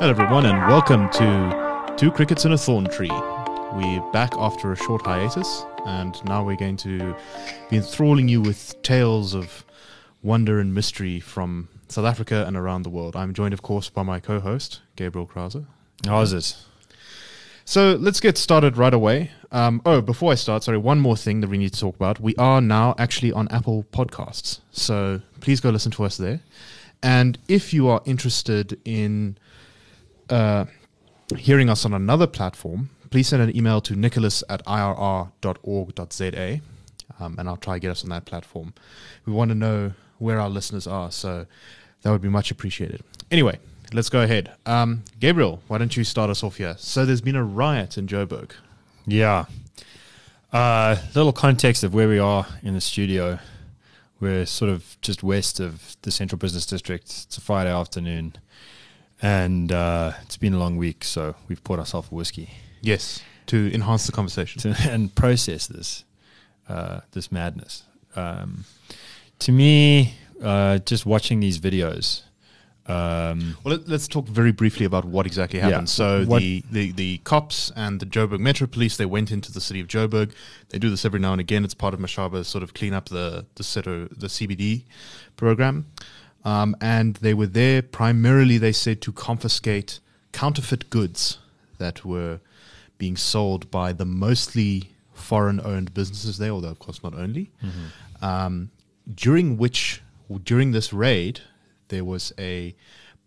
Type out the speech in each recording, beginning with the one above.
Hello, everyone, and welcome to Two Crickets in a Thorn Tree. We're back after a short hiatus, and now we're going to be enthralling you with tales of wonder and mystery from South Africa and around the world. I'm joined, of course, by my co host, Gabriel Krause. How's it? So let's get started right away. Um, oh, before I start, sorry, one more thing that we need to talk about. We are now actually on Apple Podcasts, so please go listen to us there. And if you are interested in uh, hearing us on another platform, please send an email to nicholas at irr.org.za um, and I'll try to get us on that platform. We want to know where our listeners are, so that would be much appreciated. Anyway, let's go ahead. Um, Gabriel, why don't you start us off here? So there's been a riot in Joburg. Yeah. Uh, little context of where we are in the studio. We're sort of just west of the Central Business District. It's a Friday afternoon. And uh, it's been a long week, so we've poured ourselves a whiskey. Yes, to enhance the conversation. To, and process this, uh, this madness. Um, to me, uh, just watching these videos. Um, well, let, us talk very briefly about what exactly happened. Yeah. So what the, the, the cops and the Joburg Metro Police they went into the city of Joburg. They do this every now and again. It's part of Mashaba's sort of clean up the the, the CBD program. Um, and they were there primarily, they said, to confiscate counterfeit goods that were being sold by the mostly foreign owned businesses there, although, of course, not only. Mm-hmm. Um, during which, during this raid, there was a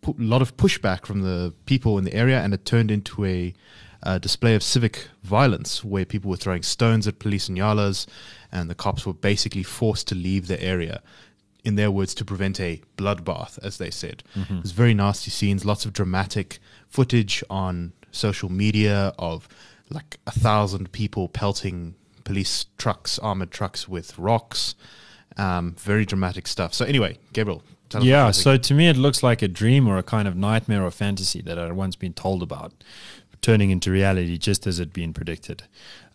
pu- lot of pushback from the people in the area, and it turned into a uh, display of civic violence where people were throwing stones at police and nyalas, and the cops were basically forced to leave the area in their words, to prevent a bloodbath, as they said. Mm-hmm. Was very nasty scenes, lots of dramatic footage on social media of like a thousand people pelting police trucks, armored trucks with rocks. Um, very dramatic stuff. So anyway, Gabriel. yeah. So to me, it looks like a dream or a kind of nightmare or fantasy that I had once been told about, turning into reality just as it'd been predicted.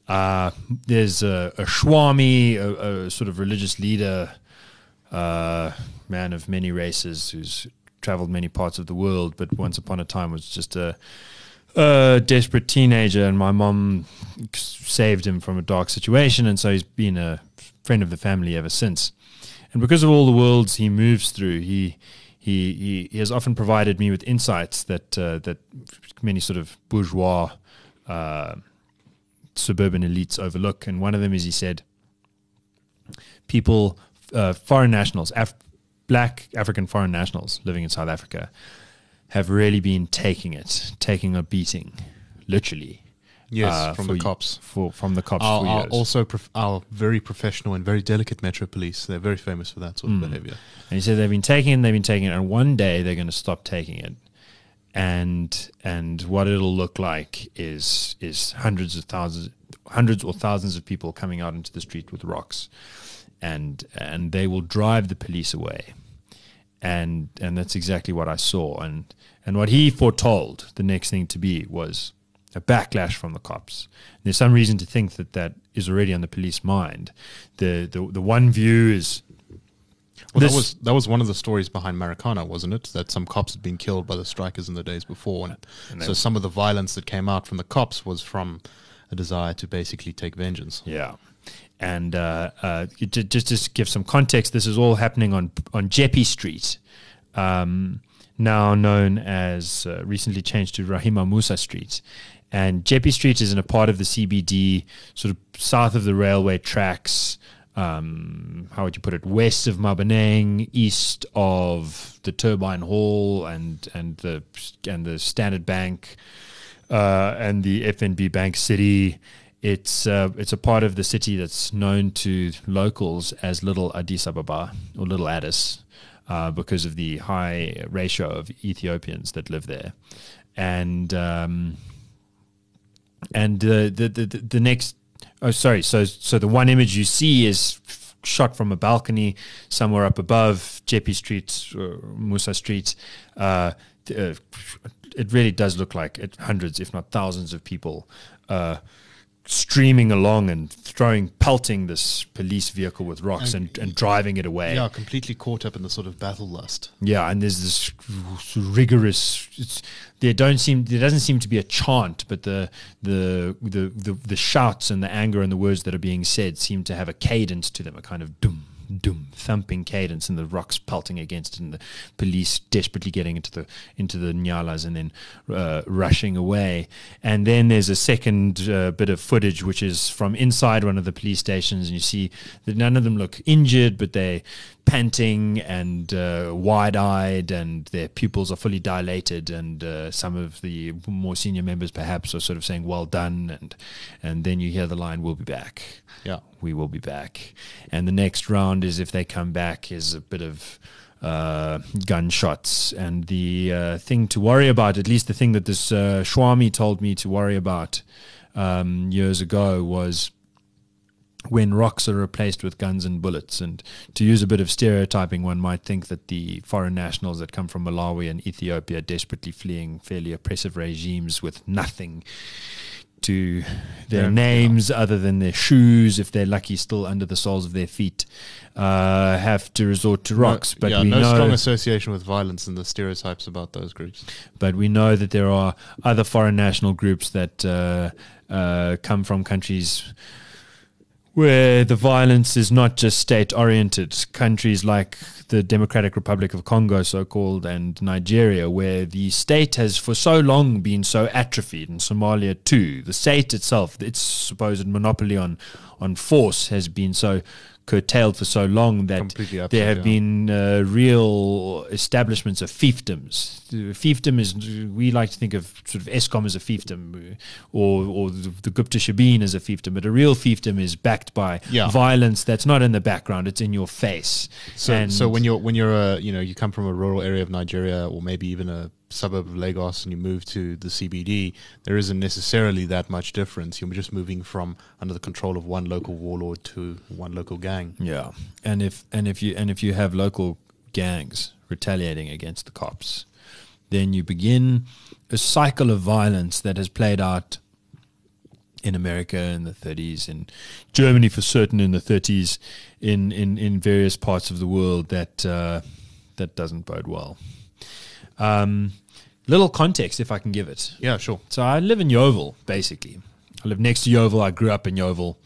Uh, there's a, a Swami, a, a, sort of religious leader uh, man of many races who's traveled many parts of the world, but once upon a time was just a, a desperate teenager, and my mom saved him from a dark situation, and so he's been a friend of the family ever since. And because of all the worlds he moves through, he he he, he has often provided me with insights that uh, that many sort of bourgeois uh, suburban elites overlook. And one of them is he said, people uh, foreign nationals, Af- black African foreign nationals living in South Africa, have really been taking it, taking a beating, literally. Yes, uh, from the cops. For from the cops. Our, our also, prof- our very professional and very delicate Metro Police. They're very famous for that sort mm. of behavior. And he said they've been taking it, they've been taking it, and one day they're going to stop taking it. And and what it'll look like is is hundreds of thousands, hundreds or thousands of people coming out into the street with rocks and and they will drive the police away. And and that's exactly what I saw. And and what he foretold the next thing to be was a backlash from the cops. there's some reason to think that that is already on the police mind. The the the one view is well, that was that was one of the stories behind Marikana, wasn't it? That some cops had been killed by the strikers in the days before, and, and so some of the violence that came out from the cops was from a desire to basically take vengeance. Yeah, and uh, uh, just to give some context, this is all happening on on Jeppe Street, um, now known as uh, recently changed to Rahima Moosa Street. And Jeppe Street is in a part of the CBD, sort of south of the railway tracks. Um, how would you put it? West of Maboneng, east of the Turbine Hall and and the and the Standard Bank uh, and the FNB Bank City it's uh, it's a part of the city that's known to locals as Little Addis Ababa or Little Addis uh, because of the high ratio of Ethiopians that live there, and um, and uh, the, the the next oh sorry so so the one image you see is shot from a balcony somewhere up above Jeppe Street, uh, Moosa Street. Uh, uh, it really does look like hundreds, if not thousands, of people uh, streaming along and throwing, pelting this police vehicle with rocks and, and, and driving it away. Yeah, completely caught up in the sort of battle lust. Yeah, and there's this rigorous. there don't seem there doesn't seem to be a chant, but the, the the the the shouts and the anger and the words that are being said seem to have a cadence to them, a kind of doom doom thumping cadence and the rocks pelting against it and the police desperately getting into the into the nyalas and then uh, rushing away. And then there's a second uh, bit of footage which is from inside one of the police stations and you see that none of them look injured but they panting and uh, wide-eyed, and their pupils are fully dilated. And uh, some of the more senior members, perhaps, are sort of saying "well done," and and then you hear the line "we'll be back." Yeah, we will be back. And the next round is if they come back is a bit of uh, gunshots. And the uh, thing to worry about, at least the thing that this uh, Swami told me to worry about um, years ago, was when rocks are replaced with guns and bullets. And to use a bit of stereotyping, one might think that the foreign nationals that come from Malawi and Ethiopia desperately fleeing fairly oppressive regimes with nothing to their yeah, names yeah. other than their shoes, if they're lucky, still under the soles of their feet, uh, have to resort to rocks. No, but yeah, we no know, strong association with violence and the stereotypes about those groups. But we know that there are other foreign national groups that uh, uh, come from countries where the violence is not just state oriented. Countries like the Democratic Republic of Congo, so called, and Nigeria, where the state has for so long been so atrophied, and Somalia too. The state itself, its supposed monopoly on, on force, has been so curtailed for so long that there have been uh, real establishments of fiefdoms. Fiefdom is we like to think of sort of Eskom as a fiefdom, or or the, the Gupta Shebeen as a fiefdom, but a real fiefdom is backed by yeah. violence that's not in the background; it's in your face. So, and so when you're when you're a you know you come from a rural area of Nigeria, or maybe even a suburb of Lagos and you move to the CBD, there isn't necessarily that much difference. You're just moving from under the control of one local warlord to one local gang. Yeah, and if and if you and if you have local gangs retaliating against the cops, then you begin a cycle of violence that has played out in America in the 30s, in Germany for certain in the 30s, in in, in various parts of the world that uh, that doesn't bode well. Um, little context, if I can give it. Yeah, sure. So I live in Yeoville, basically. I live next to Yeoville. I grew up in Yeoville.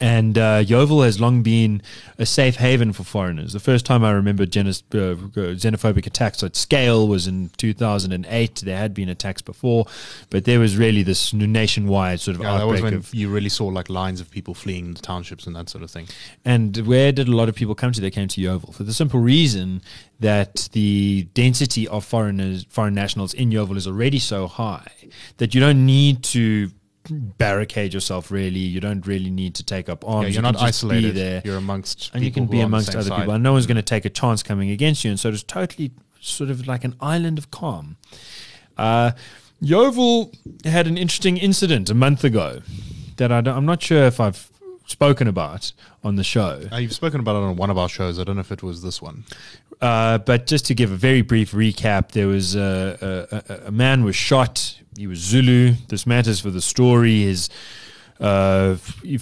And uh, Yeoville has long been a safe haven for foreigners. The first time I remember uh, xenophobic attacks at scale was in 2008. There had been attacks before, but there was really this nationwide sort of yeah, outbreak. That was when of, you really saw like lines of people fleeing the townships and that sort of thing. And where did a lot of people come to? They came to Yeoville for the simple reason that the density of foreigners, foreign nationals in Yeoville is already so high that you don't need to barricade yourself really. You don't really need to take up arms. Yeah, you're you not isolated. there. You're amongst and you can be amongst other side. people. And no one's going to take a chance coming against you. And so it's totally sort of like an island of calm. Uh, Yeoville had an interesting incident a month ago that I am not sure if I've spoken about on the show. Uh, you've spoken about it on one of our shows. I don't know if it was this one. Uh, but just to give a very brief recap, there was a, a, a man was shot he was Zulu. This matters for the story. His uh,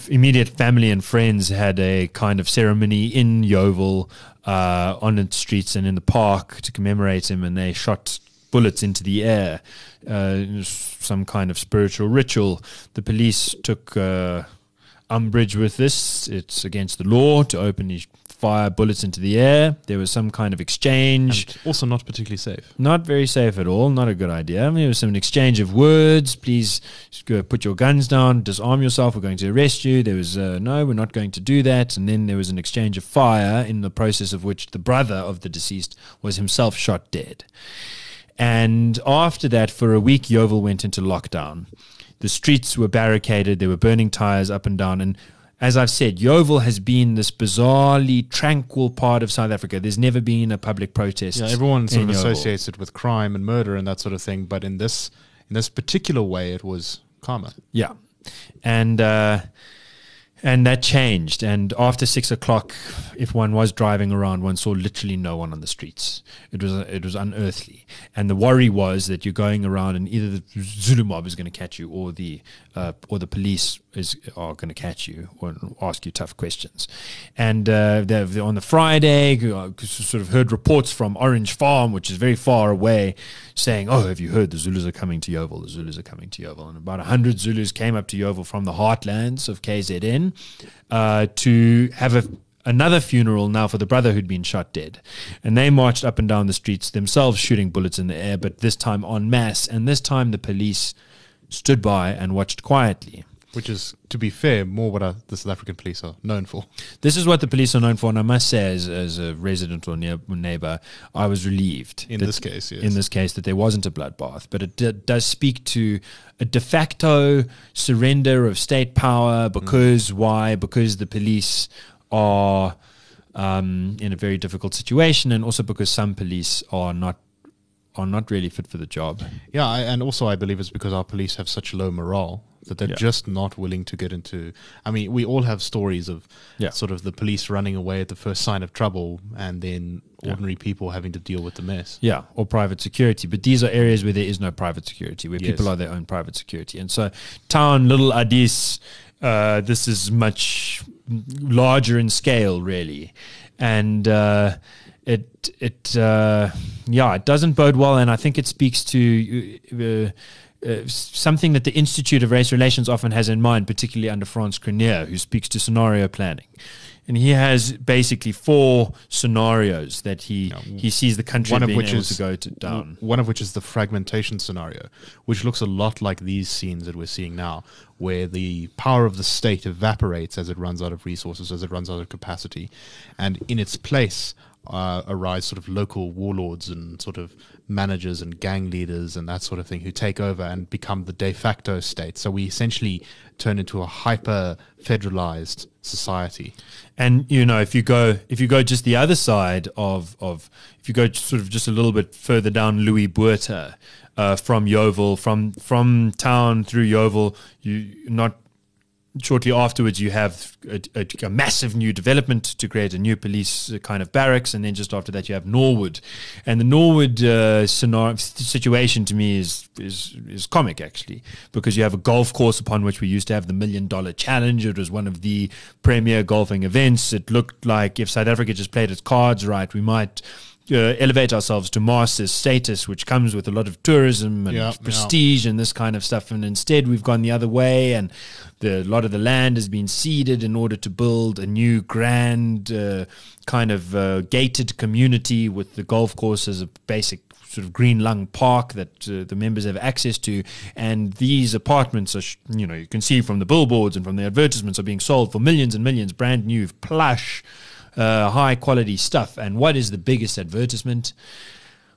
immediate family and friends had a kind of ceremony in Yeoville uh, on the streets and in the park to commemorate him, and they shot bullets into the air. Uh, some kind of spiritual ritual. The police took uh, umbrage with this. It's against the law to open these fire bullets into the air. There was some kind of exchange. And also, not particularly safe. Not very safe at all. Not a good idea. I mean, there was some exchange of words. Please put your guns down, disarm yourself. We're going to arrest you. There was uh, no, we're not going to do that. And then there was an exchange of fire, in the process of which the brother of the deceased was himself shot dead. And after that, for a week, Yeoville went into lockdown. The streets were barricaded. There were burning tires up and down. And as I've said, Yeoville has been this bizarrely tranquil part of South Africa. There's never been a public protest. Yeah, everyone sort of Yeoville. associates it with crime and murder and that sort of thing. But in this in this particular way, it was calmer. Yeah, and uh, and that changed. And after six o'clock, if one was driving around, one saw literally no one on the streets. It was it was unearthly. And the worry was that you're going around, and either the Zulu mob is going to catch you, or the uh, or the police is are going to catch you or ask you tough questions. And uh, on the Friday, uh, sort of heard reports from Orange Farm, which is very far away, saying, "Oh, have you heard the Zulus are coming to Yeoville? The Zulus are coming to Yeoville." And about hundred Zulus came up to Yeoville from the heartlands of KZN uh, to have a another funeral now for the brother who'd been shot dead. And they marched up and down the streets themselves, shooting bullets in the air, but this time en masse. And this time the police stood by and watched quietly. Which is, to be fair, more what the South African police are known for. This is what the police are known for, and I must say, as, as a resident or near, neighbor, I was relieved. In this case, yes. In this case, that there wasn't a bloodbath. But it d- does speak to a de facto surrender of state power because, mm. why? Because the police are um, in a very difficult situation, and also because some police are not are not really fit for the job. Yeah, I, and also I believe it's because our police have such low morale that they're yeah. just not willing to get into. I mean, we all have stories of yeah. sort of the police running away at the first sign of trouble, and then ordinary yeah. people having to deal with the mess. Yeah, or private security. But these are areas where there is no private security, where yes. people are their own private security. And so, town, little Addis, uh, this is much larger in scale, really, and. Uh, it it uh, yeah it doesn't bode well, and I think it speaks to uh, uh, something that the Institute of Race Relations often has in mind, particularly under Frans Cronje, who speaks to scenario planning. And he has basically four scenarios that he, yeah, he sees the country one of which is, to go to down. One of which is the fragmentation scenario, which looks a lot like these scenes that we're seeing now, where the power of the state evaporates as it runs out of resources, as it runs out of capacity. And in its place uh, arise sort of local warlords and sort of managers and gang leaders and that sort of thing who take over and become the de facto state. So we essentially turn into a hyper federalized society. And you know, if you go if you go just the other side of of if you go sort of just a little bit further down Louis Botha uh, from Yeoville, from from town through Yeoville, you not shortly afterwards, you have a, a, a, massive new development to create a new police kind of barracks, and then just after that, you have Norwood, and the Norwood uh, scenario, situation to me is is is comic actually because you have a golf course upon which we used to have the Million Dollar Challenge. It was one of the premier golfing events. It looked like if South Africa just played its cards right, we might uh, elevate ourselves to master's status, which comes with a lot of tourism and yeah, prestige yeah. and this kind of stuff. And instead, we've gone the other way, and the, a lot of the land has been ceded in order to build a new grand uh, kind of uh, gated community with the golf course as a basic sort of green lung park that uh, the members have access to and these apartments are sh- you know you can see from the billboards and from the advertisements are being sold for millions and millions brand new plush uh, high quality stuff. And what is the biggest advertisement?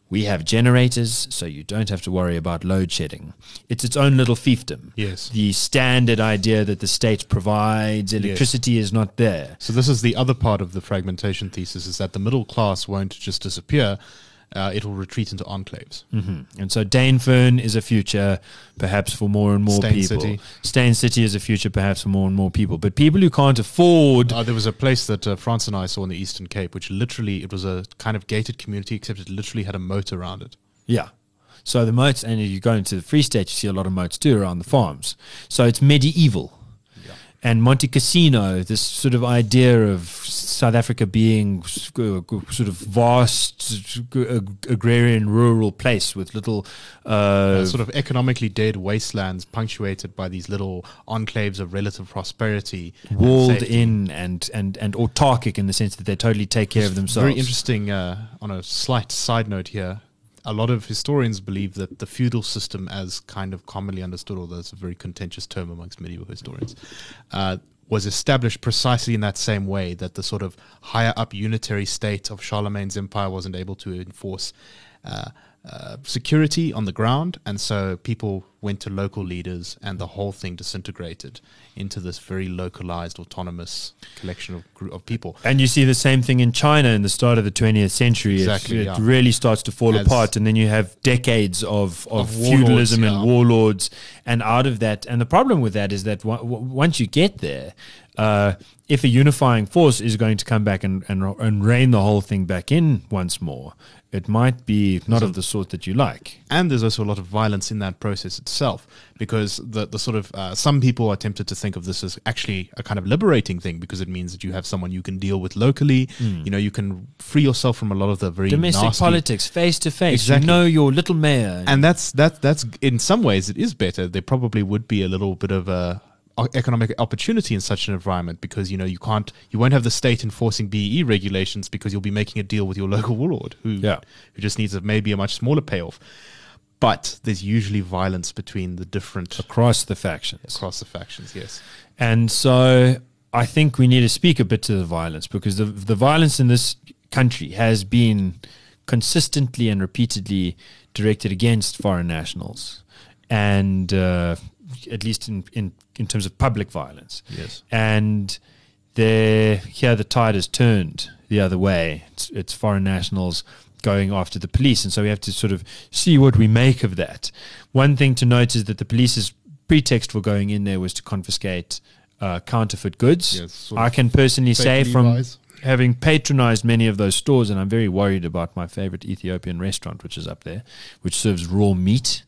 We have generators, so you don't have to worry about load shedding. It's its own little fiefdom. Yes. The standard idea that the state provides electricity yes. is not there. So this is the other part of the fragmentation thesis: is that the middle class won't just disappear uh, it will retreat into enclaves. Mm-hmm. And so Dainfern is a future, perhaps for more and more Steyn people. City. Steyn City is a future, perhaps for more and more people. But people who can't afford. Uh, there was a place that uh, Frans and I saw in the Eastern Cape, which literally it was a kind of gated community, except it literally had a moat around it. Yeah. So the moats, and you go into the Free State, you see a lot of moats too around the farms. So it's medieval and Montecasino, this sort of idea of South Africa being sort of vast agrarian rural place with little uh, sort of economically dead wastelands punctuated by these little enclaves of relative prosperity, walled in and and and autarkic in the sense that they totally take care of themselves. Very interesting. Uh, on a slight side note here, a lot of historians believe that the feudal system, as kind of commonly understood, although it's a very contentious term amongst medieval historians, uh, was established precisely in that same way that the sort of higher up unitary state of Charlemagne's empire wasn't able to enforce uh, uh, security on the ground, and so people went to local leaders, and the whole thing disintegrated into this very localized, autonomous collection of group of people. And you see the same thing in China in the start of the 20th century. Exactly, it, yeah. really starts to fall As- apart, and then you have decades of, of, Of warlords, feudalism yeah. and warlords. And out of that, and the problem with that is that w- w- once you get there, uh, if a unifying force is going to come back and, and, and rein the whole thing back in once more, it might be not of the sort that you like. and there's also a lot of violence in that process itself because the the sort of uh, some people are tempted to think of this as actually a kind of liberating thing because it means that you have someone you can deal with locally you know you can free yourself from a lot of the very Domestic nasty politics, face to face. Exactly. You know your little mayor. and that's that that's in some ways it is better there probably would be a little bit of a economic opportunity in such an environment because you know you can't you won't have the state enforcing BE regulations because you'll be making a deal with your local warlord who Yeah. who just needs a maybe a much smaller payoff but there's usually violence between the different across the factions. across the factions yes And so I think we need to speak a bit to the violence because the the violence in this country has been consistently and repeatedly directed against foreign nationals, and uh, at least in, in in terms of public violence. Yes. And there here the tide has turned the other way. It's, it's foreign nationals going after the police, and so we have to sort of see what we make of that. One thing to note is that the police's pretext for going in there was to confiscate uh, counterfeit goods. Yes, I can personally say from having patronized many of those stores, and I'm very worried about my favorite Ethiopian restaurant, which is up there, which serves raw meat,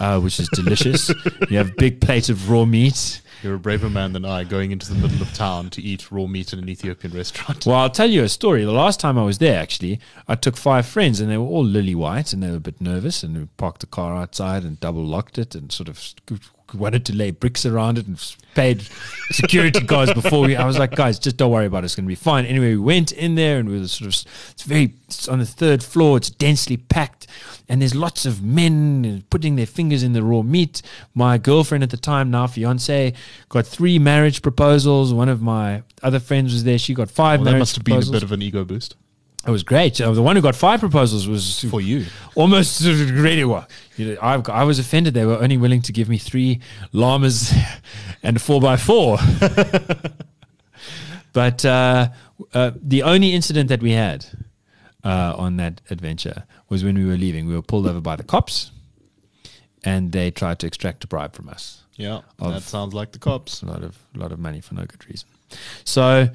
uh, which is delicious. you have a big plate of raw meat. you're a braver man than I going into the middle of town to eat raw meat in an Ethiopian restaurant Well, I'll tell you a story. The last time I was there, actually, I took five friends, and they were all lily white, and they were a bit nervous, and we parked the car outside and double locked it, and sort of wanted to lay bricks around it, and paid security guards before we. I was like, guys, just don't worry about it; it's going to be fine. Anyway, we went in there, and we were sort of. It's very. It's on the third floor. It's densely packed, and there's lots of men putting their fingers in the raw meat. My girlfriend at the time, now fiance, got three marriage proposals. One of my other friends was there; she got five well, that must have been a bit of an ego boost It was great. Uh, the one who got five proposals was for you almost sort of really well. You know, I, I was offended. They were only willing to give me three llamas and a four by four. but uh, uh, the only incident that we had uh, on that adventure was when we were leaving. We were pulled over by the cops, and they tried to extract a bribe from us. yeah that sounds like the cops a lot of a lot of money for no good reason. So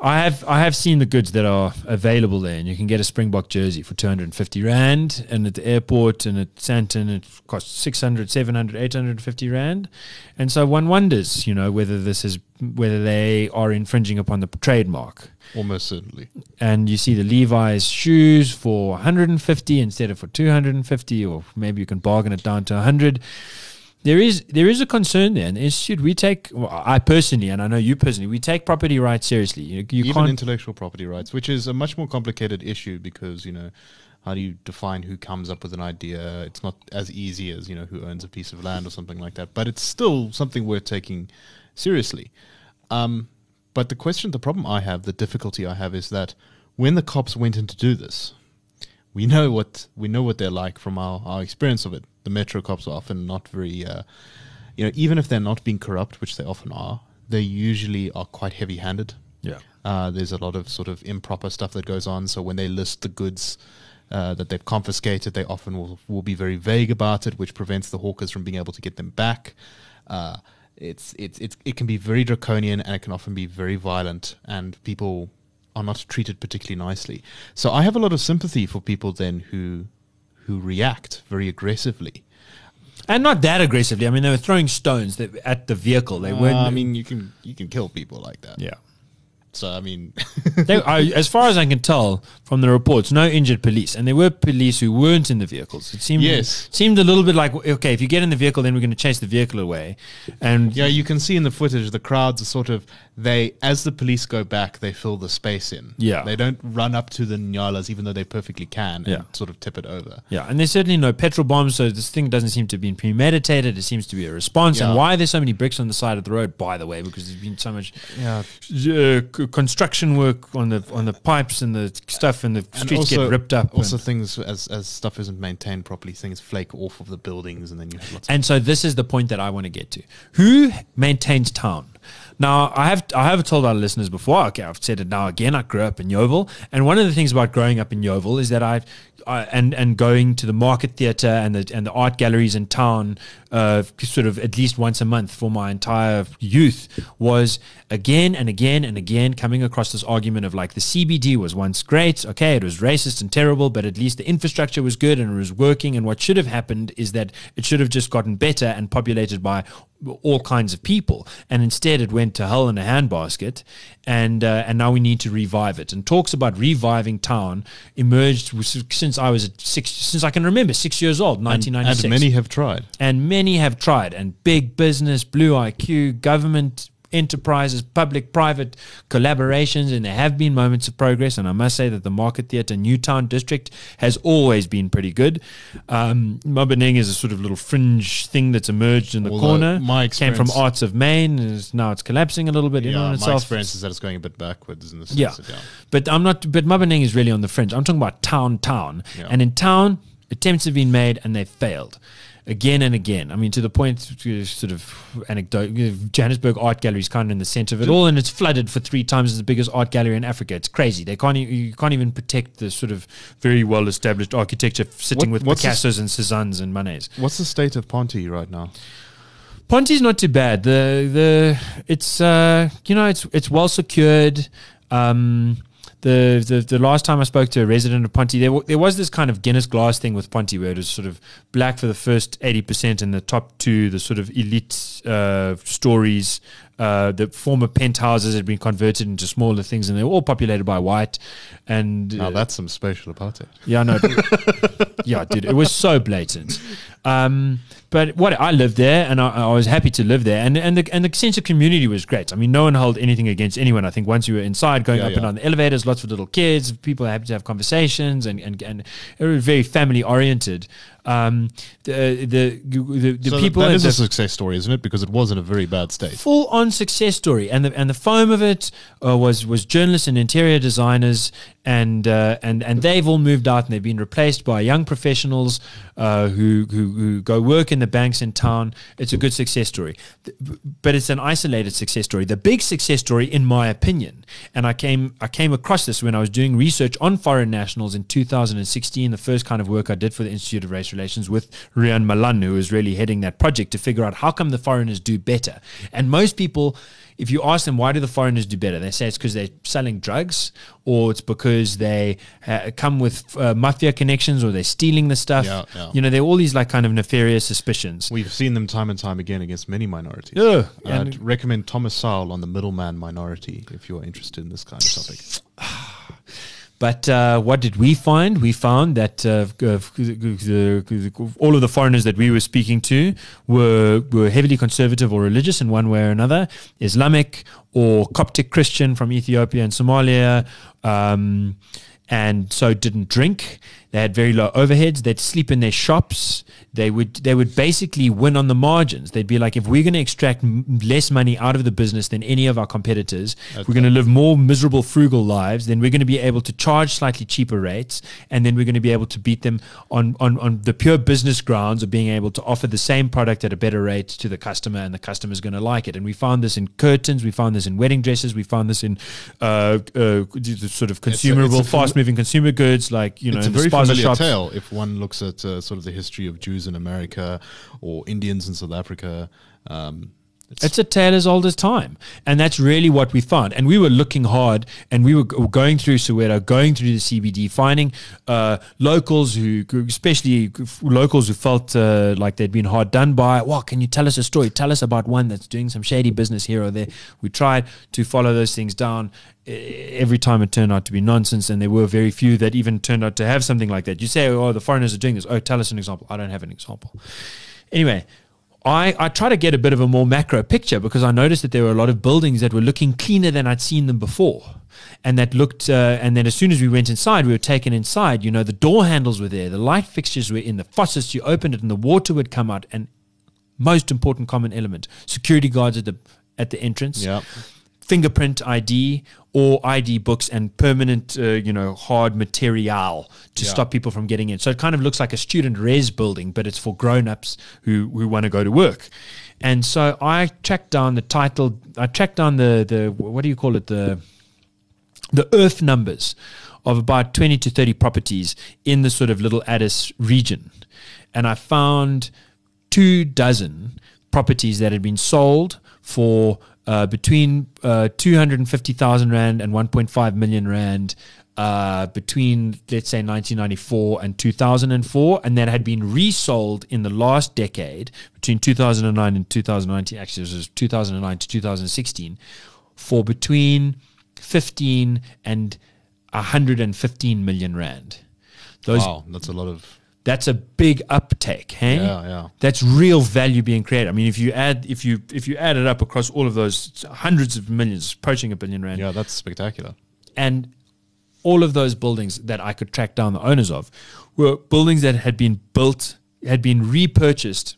I have I have seen the goods that are available there, and you can get a Springbok jersey for 250 rand, and at the airport and at Sandton it costs 600, 700, 850 rand, and so one wonders, you know, whether this is whether they are infringing upon the trademark. almost certainly. And you see the Levi's shoes for 150 instead of for 250, or maybe you can bargain it down to 100 there is there is a concern there, and is should we take? Well, I personally, and I know you personally, we take property rights seriously. You, you even intellectual property rights, which is a much more complicated issue because you know how do you define who comes up with an idea? It's not as easy as you know who owns a piece of land or something like that, but it's still something worth taking seriously. Um, but the question, the problem I have, the difficulty I have, is that when the cops went in to do this, we know what we know what they're like from our, our experience of it. The metro cops are often not very, uh, you know, even if they're not being corrupt, which they often are, they usually are quite heavy-handed. yeah, Uh, there's a lot of sort of improper stuff that goes on. So when they list the goods uh, that they've confiscated, they often will, will be very vague about it, which prevents the hawkers from being able to get them back. Uh, it's, it's, it's, it can be very draconian and it can often be very violent, and people are not treated particularly nicely. So I have a lot of sympathy for people then who who react very aggressively. and not that aggressively. I mean, they were throwing stones that, at the vehicle. They Uh, weren't. I mean, you can you can kill people like that. yeah. So I mean, They, I, as far as I can tell from the reports, no injured police, and there were police who weren't in the vehicles. It seemed Yes. seemed a little bit like okay, if you get in the vehicle, then we're going to chase the vehicle away, and Yeah, you can see in the footage the crowds are sort of they as the police go back, they fill the space in. Yeah. They don't run up to the nyalas even though they perfectly can and Yeah. sort of tip it over. Yeah, and there's certainly no petrol bombs, so this thing doesn't seem to have been premeditated. It seems to be a response. And why are there so many bricks on the side of the road, by the way? Because there's been so much Yeah. uh, construction work on the on the pipes and the stuff, and the and streets also, get ripped up. Also, things as as stuff isn't maintained properly, things flake off of the buildings, and then you have lots. And so this is the point that I want to get to: who maintains town? Now, I have I have told our listeners before. Okay, I've said it now again. I grew up in Yeoville, and one of the things about growing up in Yeoville is that I've uh, and and going to the market theatre and the and the art galleries in town, uh, sort of at least once a month for my entire youth, was again and again and again coming across this argument of like the CBD was once great, okay, it was racist and terrible, but at least the infrastructure was good and it was working. And what should have happened is that it should have just gotten better and populated by all kinds of people, and instead it went to hell in a handbasket, and uh, and now we need to revive it. And talks about reviving town emerged since I was six, since I can remember, six years old, nineteen ninety six. And many have tried, and many have tried, and big business, Blue IQ, government enterprises, public private collaborations, and there have been moments of progress. And I must say that the Market Theatre Newtown district has always been pretty good. Um, Maboneng is a sort of little fringe thing that's emerged in the Although corner. My came from Arts on Main, and now it's collapsing a little bit. Yeah, my itself. experience is that it's going a bit backwards in the sense yeah. But I'm not. But Maboneng is really on the fringe. I'm talking about town, town, yeah. and in town, attempts have been made and they've failed again and again. I mean, to the point, sort of anecdote, Johannesburg Art Gallery is kind of in the center of it all, and it's flooded for three times as the biggest art gallery in Africa. It's crazy. They can't you can't even protect the sort of very well established architecture sitting what, with Picasso's and Cezannes and Manets. What's the state of Ponte right now? Ponte's not too bad. The the it's uh you know it's it's well secured. Um, the, the the last time I spoke to a resident of Ponte, there, w- there was this kind of Guinness glass thing with Ponte where it was sort of black for the first 80% and the top two, the sort of elite uh, stories, uh, the former penthouses had been converted into smaller things and they were all populated by white. And now uh, that's some spatial apartheid. Yeah, no, yeah, dude, it was so blatant. Um, but what I lived there, and I, I, was happy to live there, and and the and the sense of community was great. I mean, no one held anything against anyone. I think once you were inside, going yeah, up yeah. and down the elevators, lots of little kids, people happy to have conversations, and and and it was very family oriented. Um, the the the, the so people that is a success story, isn't it? Because it was in a very bad state. Full on success story, and the and the foam of it uh, was was journalists and interior designers, and uh, and and they've all moved out and they've been replaced by young professionals uh, who, who who go work in the banks in town. It's a good success story, but it's an isolated success story. The big success story, in my opinion, and I came I came across this when I was doing research on foreign nationals in 2016. The first kind of work I did for the Institute of Race relations with Rian Malan, who is really heading that project to figure out how come the foreigners do better. And most people, if you ask them why do the foreigners do better, they say it's because they're selling drugs, or it's because they uh, come with uh, mafia connections, or they're stealing the stuff. Yeah, yeah. You know, they're all these like kind of nefarious suspicions. We've seen them time and time again against many minorities. Yeah, I'd recommend Thomas Sowell on the middleman minority if you're interested in this kind of topic. But uh, what did we find? We found that uh, all of the foreigners that we were speaking to were, were heavily conservative or religious in one way or another, Islamic or Coptic Christian from Ethiopia and Somalia, um, and so didn't drink. They had very low overheads. They'd sleep in their shops. They would they would basically win on the margins. They'd be like, if we're going to extract m- less money out of the business than any of our competitors, okay. we're going to live more miserable, frugal lives. Then we're going to be able to charge slightly cheaper rates, and then we're going to be able to beat them on on on the pure business grounds of being able to offer the same product at a better rate to the customer, and the customer is going to like it. And we found this in curtains. We found this in wedding dresses. We found this in uh, uh, sort of consumable, fast moving consumer goods like you know. It's a very familiar shops. tale if one looks at uh, sort of the history of Jews in America or Indians in South Africa. Um, it's, it's, a tale as old as time. And that's really what we found. And we were looking hard and we were going through Soweto, going through the CBD, finding uh, locals who, especially locals who felt uh, like they'd been hard done by. Well, can you tell us a story? Tell us about one that's doing some shady business here or there. We tried to follow those things down every time it turned out to be nonsense, and there were very few that even turned out to have something like that. You say, "Oh, the foreigners are doing this." Oh, tell us an example. I don't have an example. Anyway, I, I try to get a bit of a more macro picture because I noticed that there were a lot of buildings that were looking cleaner than I'd seen them before. And that looked, uh, and then as soon as we went inside, we were taken inside. You know, the door handles were there, the light fixtures were in, the faucets, you opened it, and the water would come out. And most important common element security guards at the at the entrance. Yeah fingerprint ID or ID books and permanent, uh, you know, hard material to Yeah. stop people from getting in. So it kind of looks like a student res building, but it's for grown-ups who who want to go to work. And so I tracked down the title. I tracked down the the what do you call it the the earth numbers of about 20 to 30 properties in the sort of little Addis region. And I found two dozen properties that had been sold for uh, between uh, 250,000 Rand and 1.5 million Rand uh, between, let's say, 1994 and 2004, and that had been resold in the last decade between 2009 and 2019. Actually, this was 2009 to 2016 for between 15 and 115 million rand. Those Wow, that's a lot of. That's a big uptake, hey? Yeah, yeah. That's real value being created. I mean, if you add if you if you add it up across all of those hundreds of millions, approaching a billion rand, Yeah, that's spectacular. and all of those buildings that I could track down the owners of were buildings that had been built, had been repurchased,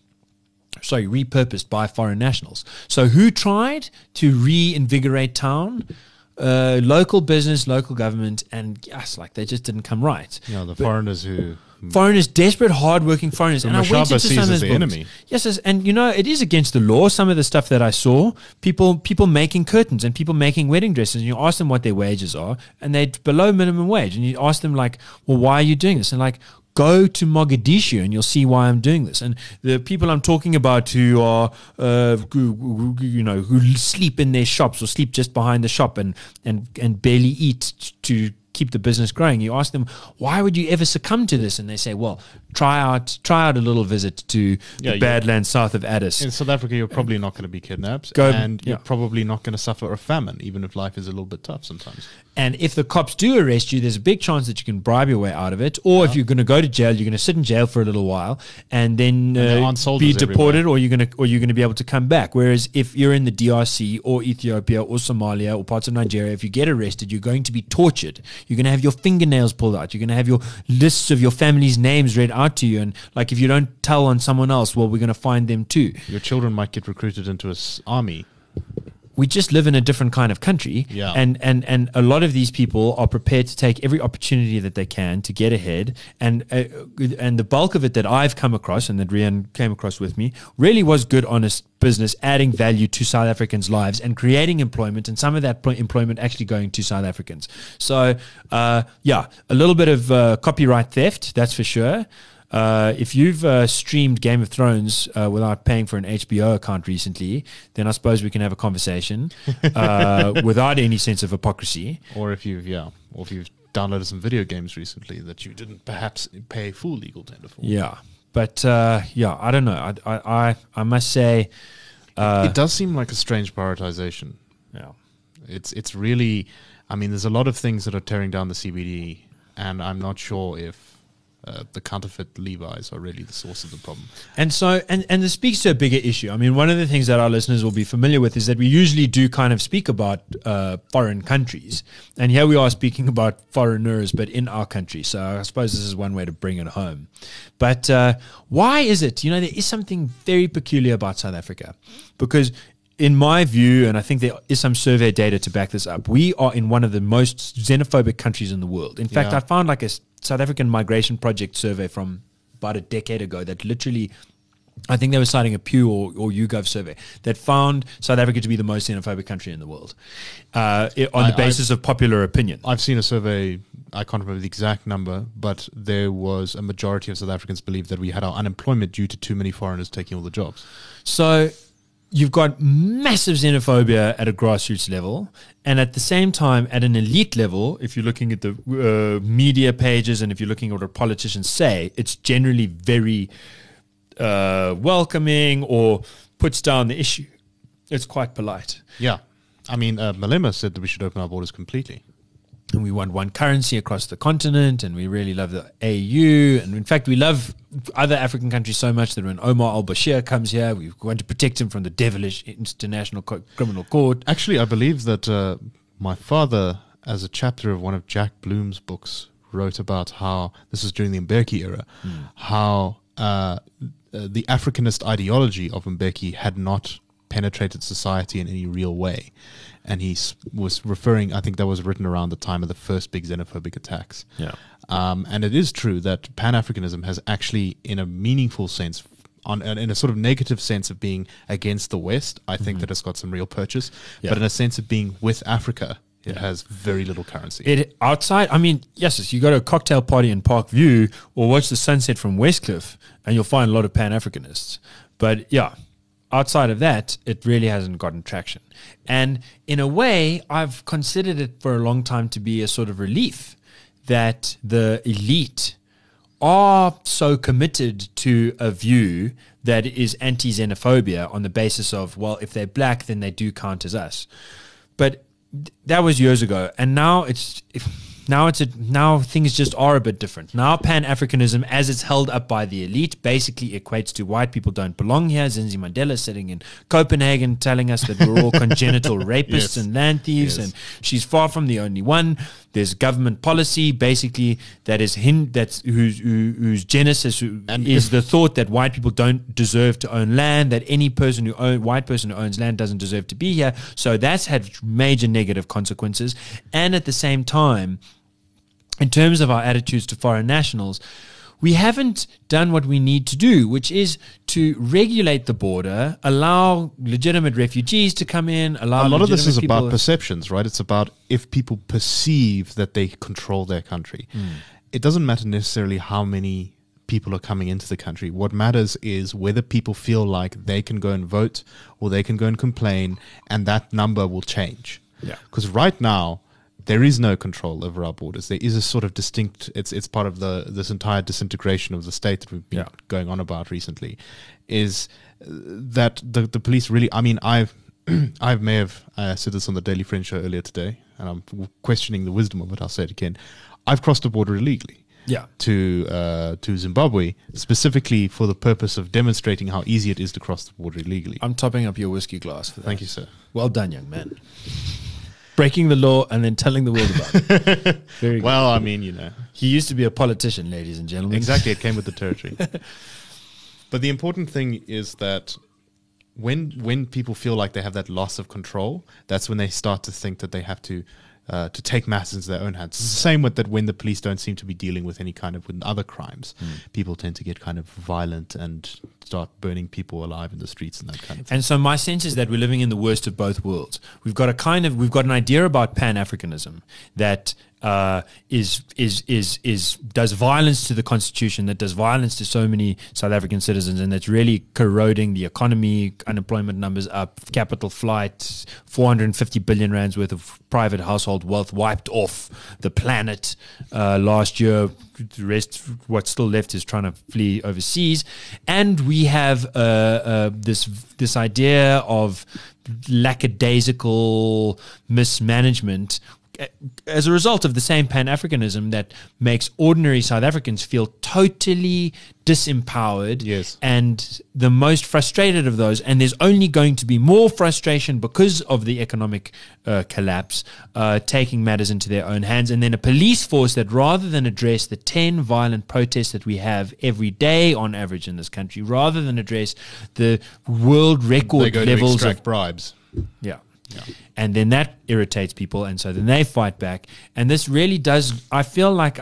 sorry, repurposed by foreign nationals. So who tried to reinvigorate town? Uh, local business, local government, and yes, like they just didn't come right. Know, the foreigners who. Foreigners, desperate, hardworking foreigners, Who and I went Mashaba into some of the enemy. Yes, yes, and you know it is against the law. Some of the stuff that I saw, people people making curtains and people making wedding dresses, and you ask them what their wages are, and they're below minimum wage, and you ask them like, "Well, why are you doing this?" And like, go to Mogadishu and you'll see why I'm doing this. And the people I'm talking about who are, uh, who, who- you know, who sleep in their shops or sleep just behind the shop and and and barely eat to keep the business growing. You ask them, why would you ever succumb to this? And they say, well, try out try out a little visit to Yeah, the Badlands south of Addis. In South Africa, you're probably not going to be kidnapped, Go- and yeah. you're probably not going to suffer a famine, even if life is a little bit tough sometimes. And if the cops do arrest you, there's a big chance that you can bribe your way out of it. Or if you're going to go to jail, you're going to sit in jail for a little while and then uh, be deported, or you're going to or you're going to be able to come back. Whereas if you're in the DRC or Ethiopia or Somalia or parts of Nigeria, if you get arrested, you're going to be tortured. You're going to have your fingernails pulled out. You're going to have your lists of your family's names read out to you. And like if you don't tell on someone else, well, we're going to find them too. Your children might get recruited into a s- army. We just live in a different kind of country. Yeah. and and and a lot of these people are prepared to take every opportunity that they can to get ahead. And uh, and the bulk of it that I've come across and that Rian came across with me really was good honest business adding value to South Africans lives and creating employment and some of that pl- employment actually going to South Africans. So uh, yeah a little bit of uh, copyright theft that's for sure uh, if you've uh, streamed Game of Thrones uh, without paying for an HBO account recently, then I suppose we can have a conversation uh, without any sense of hypocrisy. Or if you've, yeah, or if you've downloaded some video games recently that you didn't perhaps pay full legal tender for. Yeah, but uh, yeah, I don't know. I I I, must say, uh, it does seem like a strange prioritization. yeah. It's it's really, I mean, there's a lot of things that are tearing down the CBD, and I'm not sure if uh, the counterfeit Levi's are really the source of the problem. And so, and, and this speaks to a bigger issue. I mean, one of the things that our listeners will be familiar with is that we usually do kind of speak about uh, foreign countries. And here we are speaking about foreigners, but in our country. So I suppose this is one way to bring it home. But uh, why is it? You know, there is something very peculiar about South Africa because. In my view, and I think there is some survey data to back this up, we are in one of the most xenophobic countries in the world. In fact, Yeah. I found like a South African Migration Project survey from about a decade ago that literally I think they were citing a Pew or, or YouGov survey that found South Africa to be the most xenophobic country in the world uh, on I- the basis of popular opinion. I've seen a survey. I can't remember the exact number, but there was a majority of South Africans believe that we had our unemployment due to too many foreigners taking all the jobs. So you've got massive xenophobia at a grassroots level, and at the same time, at an elite level, if you're looking at the uh, media pages and if you're looking at what politicians say, it's generally very uh, welcoming or puts down the issue. It's quite polite. Yeah, I mean, uh, Malema said that we should open our borders completely. And we want one currency across the continent, and we really love the AU. And in fact, we love other African countries so much that when Omar al Bashir comes here, we want to protect him from the devilish International Co- Criminal Court. Actually, I believe that uh, my father, as a chapter of one of Jack Bloom's books, wrote about how this was during the Mbeki era, how uh, uh, the Africanist ideology of Mbeki had not penetrated society in any real way, and he was referring. I think that was written around the time of the first big xenophobic attacks. Yeah, um, and it is true that Pan Africanism has actually, in a meaningful sense, on in a sort of negative sense of being against the West, I think mm-hmm. that it's got some real purchase. Yeah. But in a sense of being with Africa, it yeah. has very little currency. It outside, I mean, yes, you go to a cocktail party in Park View or watch the sunset from Westcliff, and you'll find a lot of Pan Africanists. But yeah, outside of that, it really hasn't gotten traction. And in a way, I've considered it for a long time to be a sort of relief that the elite are so committed to a view that is anti xenophobia on the basis of, well, if they're black, then they do count as us. But that was years ago. And now it's. Now it's a now things just are a bit different. Now Pan Africanism, as it's held up by the elite, basically equates to white people don't belong here. Zinzi Mandela sitting in Copenhagen telling us that we're all congenital rapists yes. and land thieves, yes. and she's far from the only one. There's government policy basically that is hin- that's whose who, whose genesis is the thought that white people don't deserve to own land, that any person who own white person who owns land doesn't deserve to be here. So that's had major negative consequences, and at the same time in terms of our attitudes to foreign nationals, we haven't done what we need to do, which is to regulate the border, allow legitimate refugees to come in, allow a lot of this is about perceptions, right? It's about if people perceive that they control their country. Mm. It doesn't matter necessarily how many people are coming into the country. What matters is whether people feel like they can go and vote or they can go and complain, and that number will change. Yeah. Because right now, there is no control over our borders. There is a sort of distinct. It's it's part of the this entire disintegration of the state that we've been yeah. going on about recently. Is that the the police really? I mean, I've I may have uh, said this on the Daily Friend show earlier today, and I'm questioning the wisdom of it. I'll say it again. I've crossed the border illegally. Yeah. To uh, to Zimbabwe specifically for the purpose of demonstrating how easy it is to cross the border illegally. I'm topping up your whiskey glass for that. Thank you, sir. Well done, young man breaking the law and then telling the world about it. Very well, good. I mean, you know, he used to be a politician, ladies and gentlemen. Exactly, it came with the territory. but the important thing is that when when people feel like they have that loss of control, that's when they start to think that they have to uh, to take matters into their own hands. It's the same with that when the police don't seem to be dealing with any kind of with other crimes, mm. people tend to get kind of violent and start burning people alive in the streets and that kind of thing. And so my sense is that we're living in the worst of both worlds. We've got a kind of we've got an idea about Pan Africanism that uh, is is is is does violence to the constitution, that does violence to so many South African citizens, and that's really corroding the economy. Unemployment numbers up, capital flight, 450 billion rands worth of private household wealth wiped off the planet uh, last year. The rest, what's still left, is trying to flee overseas, and we have uh, uh this this idea of lackadaisical mismanagement as a result of the same Pan Africanism that makes ordinary South Africans feel totally disempowered yes. and the most frustrated of those. And there's only going to be more frustration because of the economic uh, collapse, uh, taking matters into their own hands. And then a police force that rather than address the 10 violent protests that we have every day on average in this country, rather than address the world record levels of bribes. Yeah. Yeah. And then that irritates people, and so then they fight back. And this really does. I feel like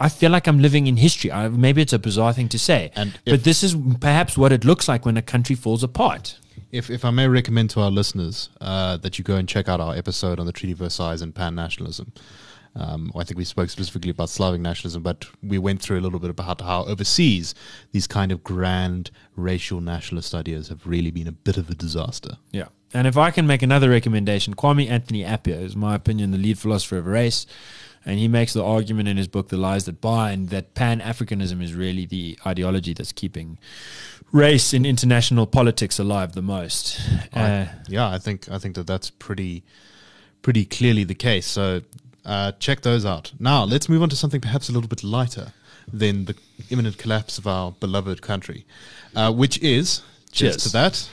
I feel like I'm living in history. I, maybe it's a bizarre thing to say, and but this is perhaps what it looks like when a country falls apart. If, if I may recommend to our listeners uh, that you go and check out our episode on the Treaty of Versailles and pan nationalism. Um, I think we spoke specifically about Slavic nationalism, but we went through a little bit about how overseas these kind of grand racial nationalist ideas have really been a bit of a disaster. Yeah. And if I can make another recommendation, Kwame Anthony Appiah is, my opinion, the lead philosopher of race. And he makes the argument in his book, The Lies That Bind, that Pan Africanism is really the ideology that's keeping race in international politics alive the most. Uh, yeah, I think I think that that's pretty pretty clearly the case. So uh, check those out. Now let's move on to something perhaps a little bit lighter than the imminent collapse of our beloved country, uh, which is cheers to that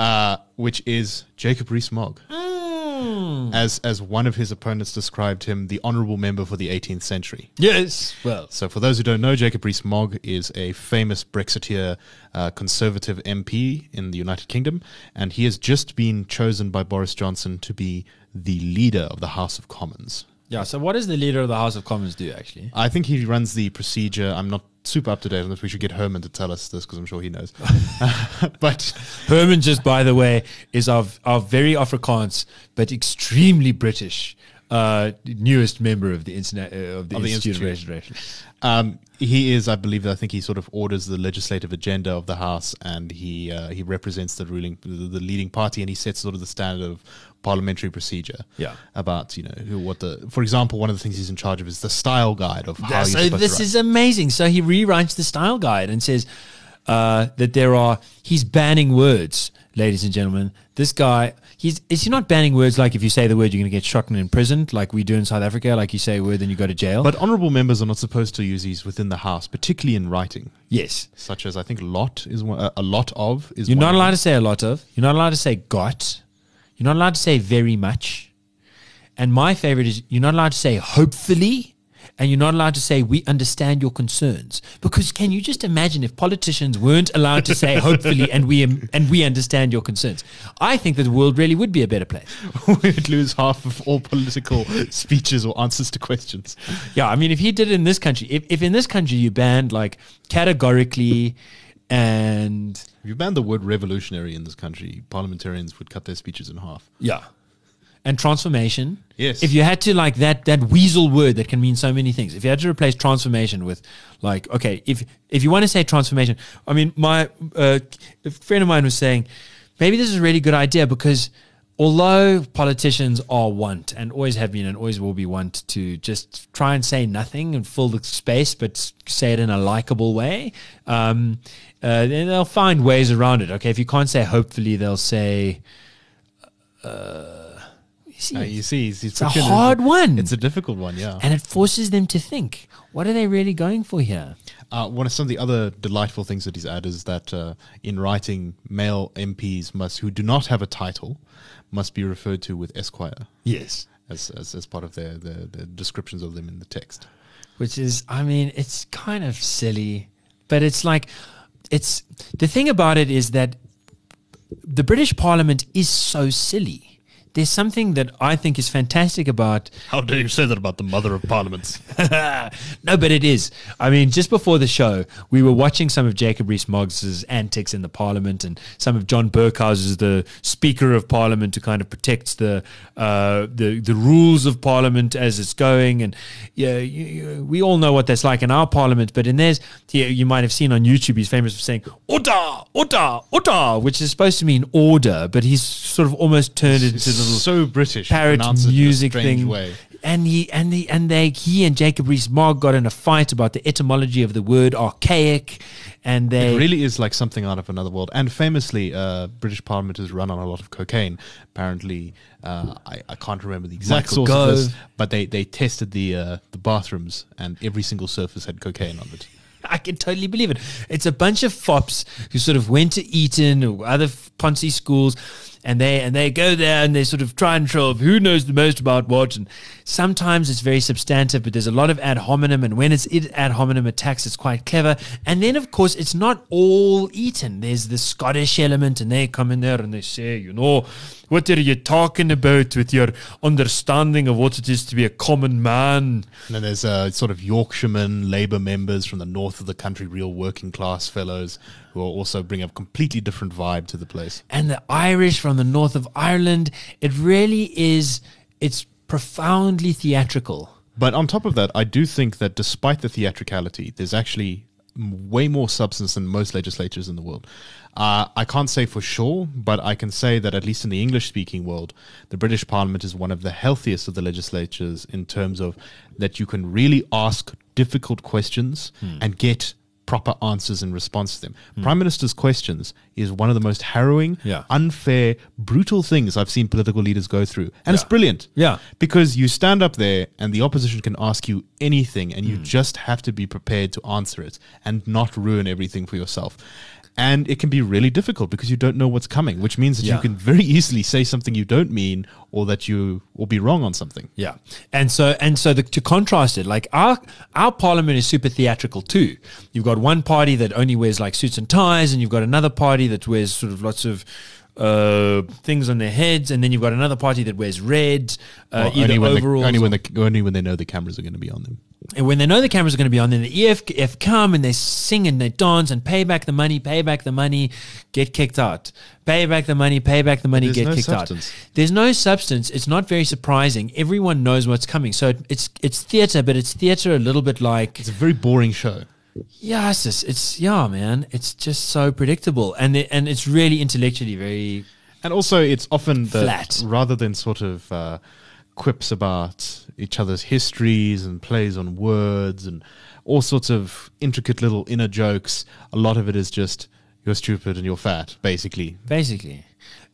uh, which is Jacob Rees-Mogg. Mm. as as one of his opponents described him, the honourable member for the 18th century. Yes. Well, So, for those who don't know, Jacob Rees-Mogg is a famous Brexiteer uh, Conservative MP in the United Kingdom, and he has just been chosen by Boris Johnson to be the leader of the House of Commons. yeah. So, what does the leader of the House of Commons do actually? I think he runs the procedure. I'm not super up to date on this. We should get Herman to tell us this because I'm sure he knows. but Herman, just by the way, is our, our very Afrikaans but extremely British uh, newest member of the internet uh, of the Of the Institute of Institute. Um, he is, I believe, I think he sort of orders the legislative agenda of the House, and he uh, he represents the ruling, the, the leading party, and he sets sort of the standard of parliamentary procedure. Yeah. About you know who, what the, for example, one of the things he's in charge of is the style guide of how so this is amazing. So he rewrites the style guide and says uh, that there are he's banning words, ladies and gentlemen. This guy he's is he not banning words like if you say the word you're going to get shot and imprisoned like we do in South Africa, like you say a word then you go to jail. But honourable members are not supposed to use these within the House, particularly in writing, yes, such as I think lot is one, a lot of is. you're not allowed to say a lot of. You're not allowed to say got. You're not allowed to say very much. And my favorite is you're not allowed to say hopefully. And you're not allowed to say we understand your concerns because can you just imagine if politicians weren't allowed to say hopefully and we and we understand your concerns? I think that the world really would be a better place. We'd lose half of all political speeches or answers to questions. Yeah, I mean, if he did it in this country, if, if in this country you banned like categorically and If you banned the word revolutionary in this country, parliamentarians would cut their speeches in half. Yeah. And transformation. Yes. If you had to like that that weasel word that can mean so many things. If you had to replace transformation with like okay, if if you want to say transformation, I mean my uh, a friend of mine was saying maybe this is a really good idea because although politicians are want and always have been and always will be want to just try and say nothing and fill the space but say it in a likable way um, uh, then they'll find ways around it okay if you can't say hopefully they'll say you see, Uh, you see, he's it's a hard one. It's a difficult one, yeah. and it forces them to think what are they really going for here Uh, one of some of the other delightful things that he's added is that uh, in writing, male MPs must who do not have a title must be referred to with Esquire yes as as, as part of their, their their descriptions of them in the text. which is i mean it's kind of silly but it's like it's the thing about it is that the british parliament is so silly there's something that I think is fantastic about How dare you say that about the mother of parliaments? no, but it is. I mean, just before the show, we were watching some of Jacob Rees-Moggs' antics in the Parliament, and some of John Bercow's the Speaker of Parliament, who kind of protects the uh, the the rules of Parliament as it's going. And yeah, you, you, we all know what that's like in our Parliament. But in theirs, yeah, you might have seen on YouTube, he's famous for saying "order, order, order," which is supposed to mean order, but he's sort of almost turned into the little so British. parrot pronounces in a music thing. Way. And he and he and they he and Jacob Rees-Mogg got in a fight about the etymology of the word archaic, and they It really is like something out of another world. And famously, uh, British Parliament is run on a lot of cocaine. Apparently, uh, I, I can't remember the exact Michael source of this, but they, they tested the uh, the bathrooms, and every single surface had cocaine on it. I can totally believe it. It's a bunch of fops who sort of went to Eton or other Ponzi schools, and they and they go there and they sort of try and show troll who knows the most about what. And sometimes it's very substantive, but there's a lot of ad hominem, and when it's ad hominem attacks, it's quite clever. And then of course it's not all eaten. There's the Scottish element, and they come in there and they say, you know, what are you talking about with your understanding of what it is to be a common man? And then there's uh, sort of Yorkshiremen, Labour members from the north of the country, real working class fellows who are also bring a completely different vibe to the place. and the Irish from the north of Ireland. It really is, it's profoundly theatrical. But on top of that, I do think that despite the theatricality, there's actually way more substance than most legislatures in the world. Uh, I can't say for sure, but I can say that at least in the English speaking world, the British Parliament is one of the healthiest of the legislatures in terms of that you can really ask difficult questions and get proper answers in response to them. Prime Minister's questions is one of the most harrowing, Yeah. unfair, brutal things I've seen political leaders go through. And it's brilliant. Yeah. Because you stand up there and the opposition can ask you anything and you Hmm. just have to be prepared to answer it and not ruin everything for yourself. And it can be really difficult because you don't know what's coming, which means that yeah. you can very easily say something you don't mean or that you will be wrong on something. Yeah, and so and so the, to contrast it, like our our parliament is super theatrical too. You've got one party that only wears like suits and ties, and you've got another party that wears sort of lots of uh, things on their heads, and then you've got another party that wears red, uh, well, only when overalls. only when the, only when they know the cameras are going to be on them. And when they know the cameras are going to be on, then the EF come and they sing and they dance and pay back the money, pay back the money, get kicked out. Pay back the money, pay back the money, There's get no kicked substance. out. There's no substance. It's not very surprising. Everyone knows what's coming. So it's it's theater, but it's theater a little bit like it's a very boring show. Yeah, it's just, it's yeah, man. It's just so predictable, and it, and it's really intellectually very. And also, it's often the, flat rather than sort of uh, quips about each other's histories and plays on words and all sorts of intricate little inner jokes. A lot of it is just you're stupid and you're fat, basically. Basically.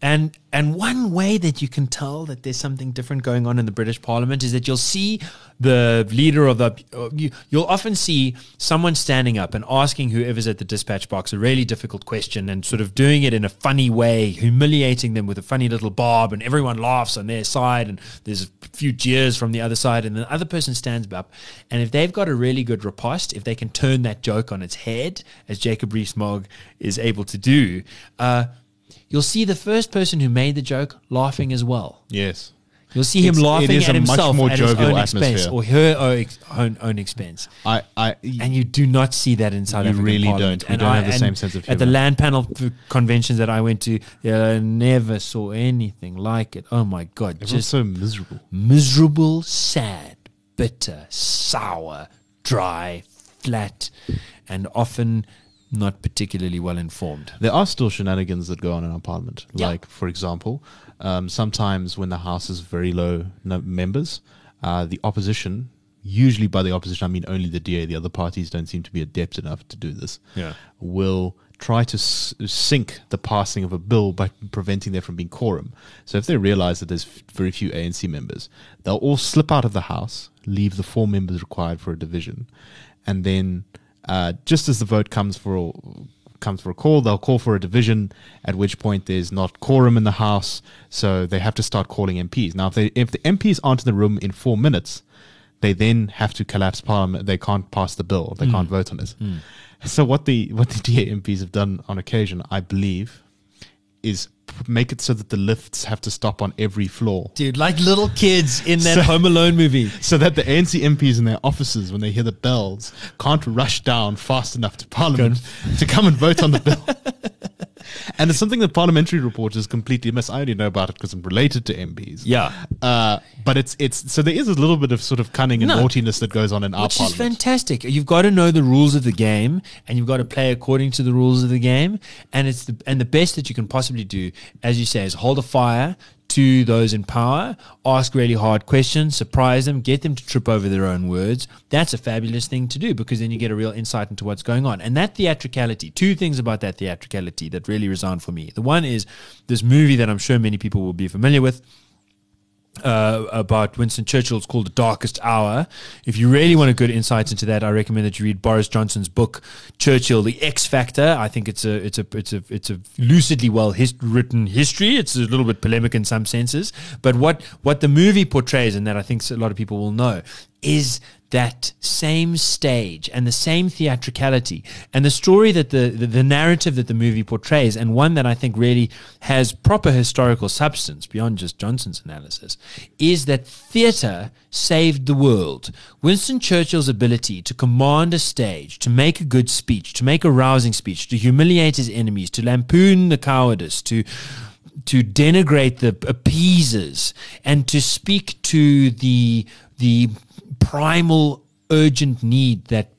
And and one way that you can tell that there's something different going on in the British Parliament is that you'll see the leader of the uh, you, you'll often see someone standing up and asking whoever's at the dispatch box a really difficult question and sort of doing it in a funny way, humiliating them with a funny little bob, and everyone laughs on their side, and there's a few jeers from the other side, and the other person stands up, and if they've got a really good riposte, if they can turn that joke on its head, as Jacob Rees-Mogg is able to do. Uh, you'll see the first person who made the joke laughing as well. Yes. You'll see him it's, laughing at himself at his own expense or her own, own expense. I, I, and you do not see that in inside you African really Parliament. don't. We and don't I, have the same sense of humor. At the land panel conventions that I went to, I never saw anything like it. Oh my god, it just so miserable, miserable, sad, bitter, sour, dry, flat, and often not particularly well informed. There are still shenanigans that go on in our parliament. Yeah. Like, for example, um, sometimes when the House is very low no- members, uh, the opposition, usually by the opposition I mean only the DA, the other parties don't seem to be adept enough to do this, yeah. will try to s- sink the passing of a bill by preventing there from being quorum. So if they realize that there's very few ANC members, they'll all slip out of the House, leave the four members required for a division, and then – uh, just as the vote comes for comes for a call, they'll call for a division. At which point there's not quorum in the house, so they have to start calling MPs. Now, if they if the MPs aren't in the room in four minutes, they then have to collapse parliament. They can't pass the bill. They mm. can't vote on it. Mm. So what the what the DA MPs have done on occasion, I believe, is make it so that the lifts have to stop on every floor. Dude, like little kids in that so, Home Alone movie. So that the ANC MPs in their offices, when they hear the bells, can't rush down fast enough to Parliament to come and vote on the bill. And it's something that parliamentary reporters completely miss. I only know about it because I'm related to MPs. Yeah. Uh, but it's it's so there is a little bit of sort of cunning and no, naughtiness that goes on in our which parliament. is fantastic. You've got to know the rules of the game, and you've got to play according to the rules of the game. And it's the and the best that you can possibly do, as you say, is hold a fire to those in power, ask really hard questions, surprise them, get them to trip over their own words. That's a fabulous thing to do because then you get a real insight into what's going on. And that theatricality, two things about that theatricality that really resound for me. The one is this movie that I'm sure many people will be familiar with uh, about Winston Churchill. It's called The Darkest Hour. If you really want a good insight into that, I recommend that you read Boris Johnson's book Churchill: The X Factor. I think it's a it's a it's a it's a lucidly well his- written history. It's a little bit polemic in some senses, but what what the movie portrays, and that I think a lot of people will know, is that same stage and the same theatricality and the story that the, the, the, narrative that the movie portrays and one that I think really has proper historical substance beyond just Johnson's analysis is that theater saved the world. Winston Churchill's ability to command a stage, to make a good speech, to make a rousing speech, to humiliate his enemies, to lampoon the cowardice, to to denigrate the appeasers and to speak to the the primal, urgent need that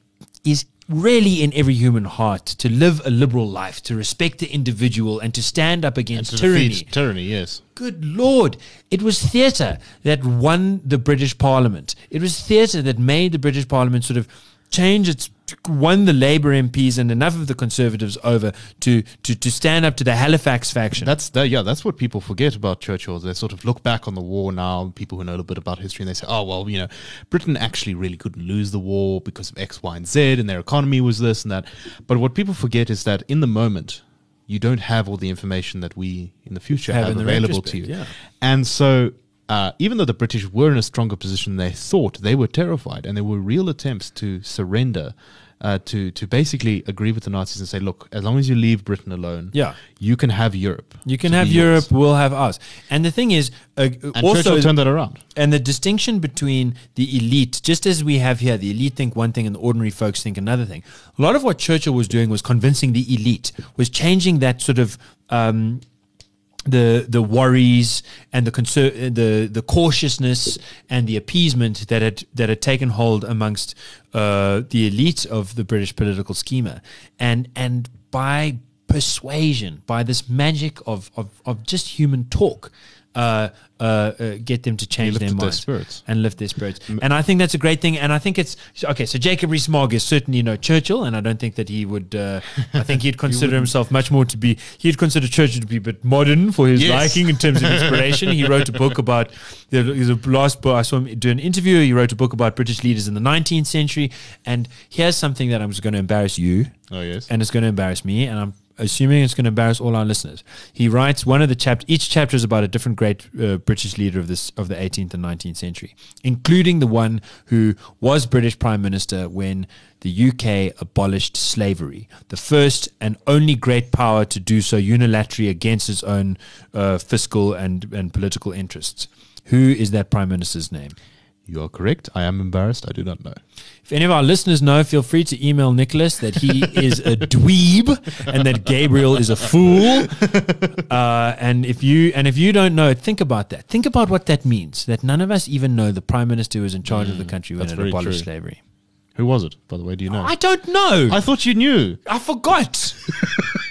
is really in every human heart to live a liberal life, to respect the individual, and to stand up against tyranny. Tyranny, yes. Good Lord. It was theatre that won the British Parliament. It was theatre that made the British Parliament sort of change its won the Labour MPs and enough of the Conservatives over to to, to stand up to the Halifax faction. That's the, yeah, that's what people forget about Churchill. They sort of look back on the war now, people who know a little bit about history, and they say, oh, well, you know, Britain actually really couldn't lose the war because of X, Y, and Z, and their economy was this and that. But what people forget is that in the moment, you don't have all the information that we in the future have, have available to you. Yeah. And so uh, even though the British were in a stronger position than they thought, they were terrified, and there were real attempts to surrender, uh, to to basically agree with the Nazis and say, "Look, as long as you leave Britain alone, yeah, you can have Europe. You can have Europe. Yours. We'll have us." And the thing is, uh, also Churchill turned that around. And the distinction between the elite, just as we have here, the elite think one thing and the ordinary folks think another thing. A lot of what Churchill was doing was convincing the elite, was changing that sort of. Um, the the worries and the conser- the the cautiousness and the appeasement that had that had taken hold amongst uh, the elite of the British political schema, and and by persuasion, by this magic of of, of just human talk, uh, uh, uh, get them to change their minds their and lift their spirits. And I think that's a great thing. And I think it's okay. So Jacob Rees-Mogg is certainly no Churchill, and I don't think that he would. Uh, I think he'd consider he himself much more to be. He'd consider Churchill to be a bit modern for his yes. liking in terms of inspiration. he wrote a book about the, the last book. I saw him do an interview. He wrote a book about British leaders in the 19th century. And here's something that I'm just going to embarrass you. Oh yes. And it's going to embarrass me, and I'm assuming it's going to embarrass all our listeners. He writes one of the chapters. Each chapter is about a different great uh, British leader of this of the 18th and 19th century, including the one who was British Prime Minister when the UK abolished slavery, the first and only great power to do so unilaterally against its own uh, fiscal and and political interests. Who is that Prime Minister's name? You are correct. I am embarrassed. I do not know. If any of our listeners know, feel free to email Nicholas that he is a dweeb and that Gabriel is a fool. Uh, and if you and if you don't know, think about that. Think about what that means. That none of us even know the prime minister who was in charge mm, of the mm, country when it abolished true. slavery. Who was it, by the way? Do you know? I don't know. I thought you knew. I forgot.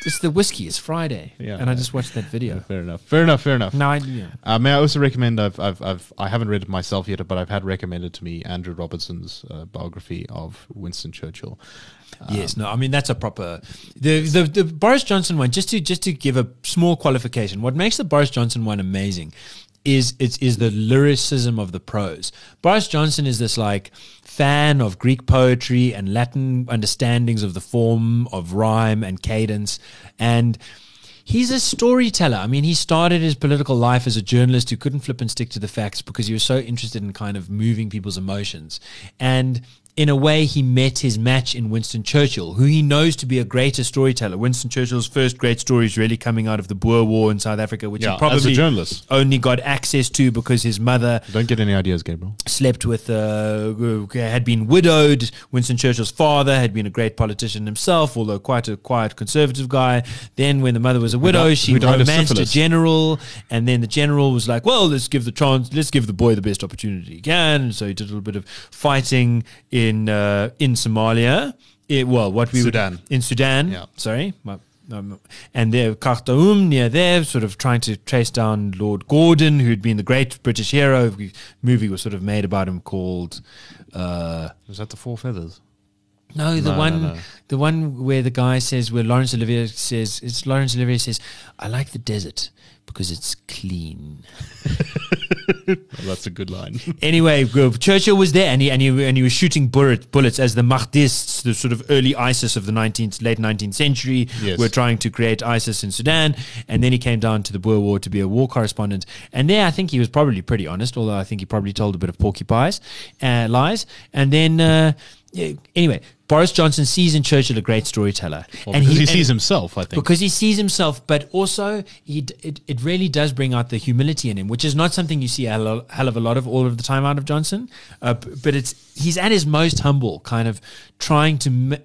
it's the whiskey. It's Friday. Yeah, and I just watched that video. fair enough. Fair enough. Fair enough. No, I, yeah. uh, may I also recommend? I've, I've, I've, I haven't read it myself yet, but I've had recommended to me Andrew Roberts's uh, biography of Winston Churchill. Um, yes, no, I mean that's a proper the, the the Boris Johnson one. Just to just to give a small qualification, what makes the Boris Johnson one amazing is it's is the lyricism of the prose. Boris Johnson is this like fan of Greek poetry and Latin understandings of the form of rhyme and cadence. And he's a storyteller. I mean, he started his political life as a journalist who couldn't flip and stick to the facts because he was so interested in kind of moving people's emotions. And in a way, he met his match in Winston Churchill, who he knows to be a greater storyteller. Winston Churchill's first great story is really coming out of the Boer War in South Africa, which yeah, he probably journalist. only got access to because his mother. Don't get any ideas, Gabriel. Slept with, uh, had been widowed. Winston Churchill's father had been a great politician himself, although quite a quiet conservative guy. Then, when the mother was a widow, she romanced a general, and then the general was like, "Well, let's give the chance, let's give the boy the best opportunity he can." And so he did a little bit of fighting in in uh, in Somalia. It, well, what we Sudan would, in Sudan. Yeah. Sorry, my, um, and there, Khartoum near there, sort of trying to trace down Lord Gordon, who'd been the great British hero. The movie was sort of made about him called. Uh, was that the Four Feathers? No, the no, one, no, no. the one where the guy says, where Laurence Olivier says, it's Laurence Olivier says, "I like the desert because it's clean." well, that's a good line. anyway, Churchill was there, and he and he and he was shooting bullet, bullets as the Mahdists, the sort of early ISIS of the nineteenth, late nineteenth century, yes. were trying to create ISIS in Sudan. And then he came down to the Boer War to be a war correspondent. And there, I think he was probably pretty honest, although I think he probably told a bit of porcupines uh, lies. And then. Uh, anyway, Boris Johnson sees in Churchill a great storyteller, well, and he, he sees himself. I think because he sees himself, but also he it, it really does bring out the humility in him, which is not something you see a hell of a lot of all of the time out of Johnson. Uh, but it's he's at his most humble, kind of trying to ma-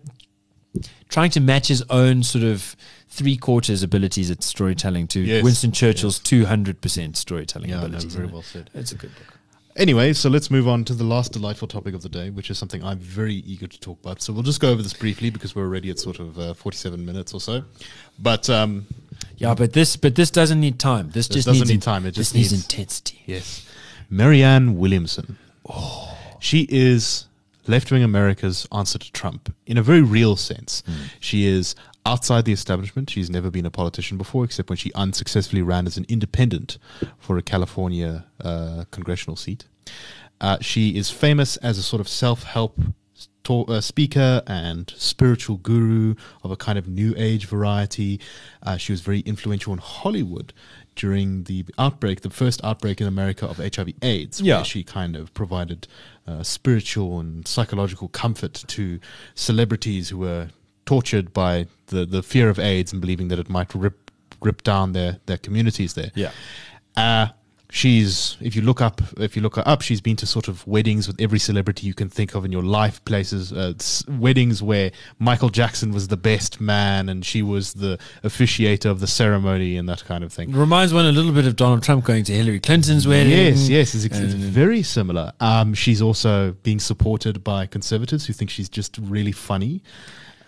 trying to match his own sort of three quarters abilities at storytelling to yes, Winston Churchill's two hundred percent storytelling yeah, abilities. No, very well said. It's a good book. Anyway, so let's move on to the last delightful topic of the day, which is something I'm very eager to talk about. So we'll just go over this briefly because we're already at sort of uh, 47 minutes or so. But um, yeah, but this but this doesn't need time. This, this just doesn't needs need time. It just needs, needs, intensity. Yes, Marianne Williamson. Oh, she is left wing America's answer to Trump in a very real sense. Hmm. She is outside the establishment. She's never been a politician before, except when she unsuccessfully ran as an independent for a California uh, congressional seat. Uh, she is famous as a sort of self help ta- uh, speaker and spiritual guru of a kind of new age variety. Uh, she was very influential in Hollywood during the outbreak, the first outbreak in America of HIV/AIDS, Yeah. where she kind of provided uh, spiritual and psychological comfort to celebrities who were tortured by the, the fear of AIDS and believing that it might rip rip down their their communities there. Yeah. Uh, she's if you look up if you look her up, she's been to sort of weddings with every celebrity you can think of in your life. Places uh, weddings where Michael Jackson was the best man and she was the officiator of the ceremony and that kind of thing. Reminds one a little bit of Donald Trump going to Hillary Clinton's wedding. Yes, yes, it's, it's very similar. Um, she's also being supported by conservatives who think she's just really funny.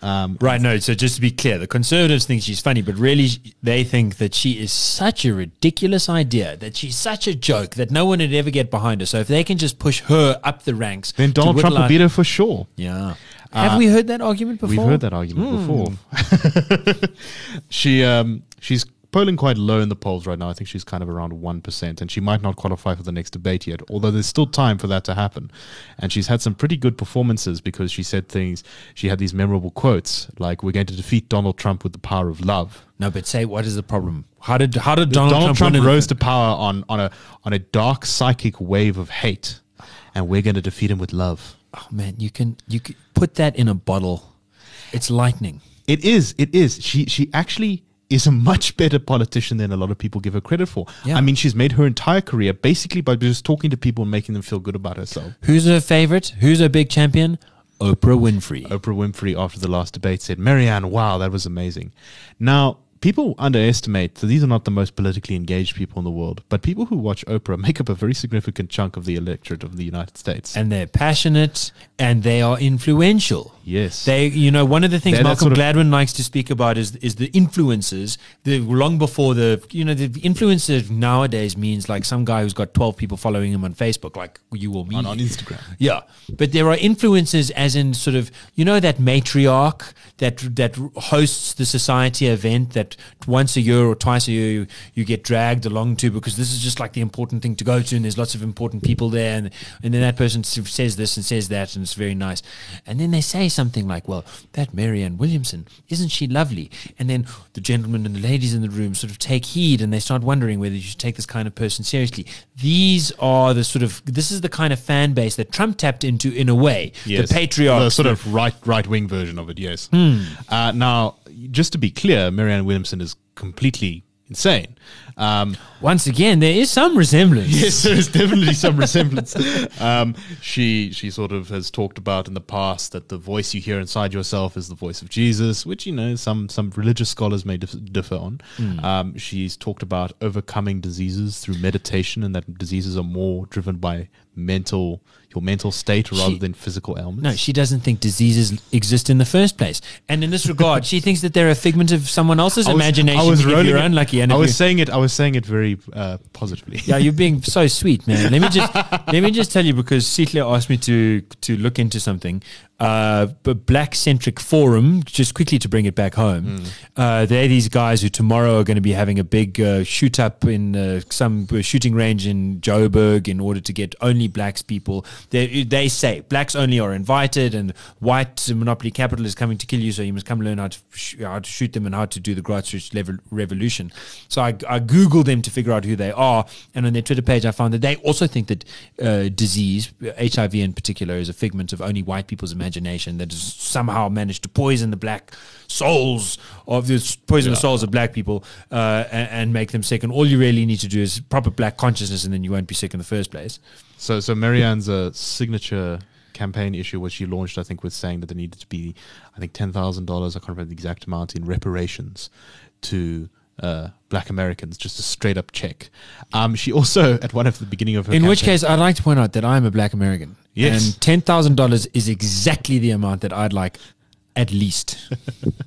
Um, Right, no. So just to be clear, the conservatives think she's funny, but really they think that she is such a ridiculous idea, that she's such a joke that no one would ever get behind her. So if they can just push her up the ranks, then to Donald Trump whittle will beat her for sure. Yeah. Have we heard that argument before? We've heard that argument before. she um, she's polling quite low in the polls right now. I think she's kind of around one percent, and she might not qualify for the next debate yet. Although there's still time for that to happen. And she's had some pretty good performances because she said things. She had these memorable quotes like, "We're going to defeat Donald Trump with the power of love." No, but say what is the problem? How did how did Donald, Donald, Trump, Trump, rose to power on on a on a dark psychic wave of hate, and we're going to defeat him with love. Oh man, you can you can put that in a bottle. It's lightning. It is. It is. She she actually is a much better politician than a lot of people give her credit for. Yeah. I mean, she's made her entire career basically by just talking to people and making them feel good about herself. Who's her favorite? Who's her big champion? Oprah Winfrey. Oprah Winfrey, after the last debate, said, Marianne, wow, that was amazing. Now, people underestimate that these are not the most politically engaged people in the world, but people who watch Oprah make up a very significant chunk of the electorate of the United States. and they're passionate and they are influential. yes. They, you know, one of the things They're Malcolm sort of- Gladwell likes to speak about is is the influences The long before the, you know, the influencer nowadays means like some guy who's got twelve people following him on Facebook, like you or me on, on Instagram. Yeah, but there are influences, as in sort of you know that matriarch that that hosts the society event that once a year or twice a year you, you get dragged along to because this is just like the important thing to go to, and there's lots of important people there, and and then that person says this and says that, and it's very nice, and then they say something like, "Well, that Marianne Williamson, isn't she lovely?" And then the gentlemen and the ladies in the room sort of take heed, and they start wondering whether you should take this kind of person seriously. These are the sort of this is the kind of fan base that Trump tapped into in a way. Yes. The patriarchs, The sort of right right wing version of it, yes. Hmm. Uh, now, just to be clear, Marianne Williamson is completely insane. Um, once again, there is some resemblance. yes, there is definitely some resemblance. Um, she she sort of has talked about in the past that the voice you hear inside yourself is the voice of Jesus, which you know some some religious scholars may dif- differ on. Hmm. Um, she's talked about overcoming diseases through meditation, and that diseases are more driven by mental your mental state rather She- than physical ailments. No, she doesn't think diseases exist in the first place. And in this regard, she thinks that they're a figment of someone else's I was- imagination. I was rolling unlucky. And I was saying it. I was saying it very uh, positively. yeah, you're being so sweet, man. Let me just let me just tell you because Sietler asked me to to look into something. Uh, but Black Centric Forum, just quickly to bring it back home, uh, they're these guys who tomorrow are going to be having a big uh, shoot up in uh, some uh, shooting range in Joburg in order to get only blacks people. They they say blacks only are invited, and white monopoly capital is coming to kill you, so you must come learn how to sh- how to shoot them and how to do the grassroots level revolution. So I, I googled them to figure out who they are, and on their Twitter page, I found that they also think that uh, disease, HIV in particular, is a figment of only white people's imagination that has somehow managed to poison the black souls of the poison the souls of black people uh, and, and make them sick. And all you really need to do is proper black consciousness, and then you won't be sick in the first place. So, so Marianne's uh, signature campaign issue, which she launched, I think, was saying that there needed to be, I think, ten thousand dollars. I can't remember the exact amount in reparations to uh, Black Americans, just a straight up check. Um, she also, at one of the beginning of her, In which case, I'd like to point out that I'm a black American. Yes. And $10,000 is exactly the amount that I'd like at least.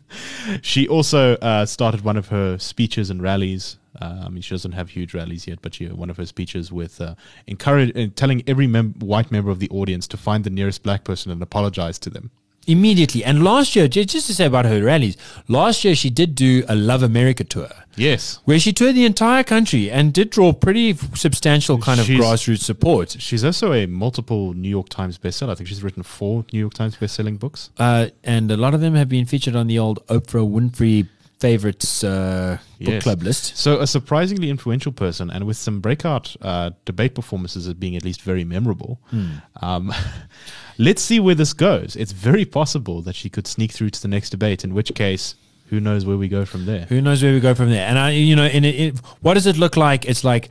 she also uh, started one of her speeches and rallies Uh, I mean, she doesn't have huge rallies yet, but she one of her speeches with uh, encourage, uh, telling every mem- white member of the audience to find the nearest black person and apologize to them immediately. And last year, just to say about her rallies, last year she did do a Love America tour. Yes. Where she toured the entire country and did draw pretty substantial kind she's, of grassroots support. She's also a multiple New York Times bestseller. I think she's written four New York Times bestselling books. Uh, and a lot of them have been featured on the old Oprah Winfrey favorites uh, book yes. club list. So a surprisingly influential person, and with some breakout uh, debate performances as being at least very memorable. Mm. Um, let's see where this goes. It's very possible that she could sneak through to the next debate. In which case, who knows where we go from there? Who knows where we go from there? And I, you know, in it, what does it look like? It's like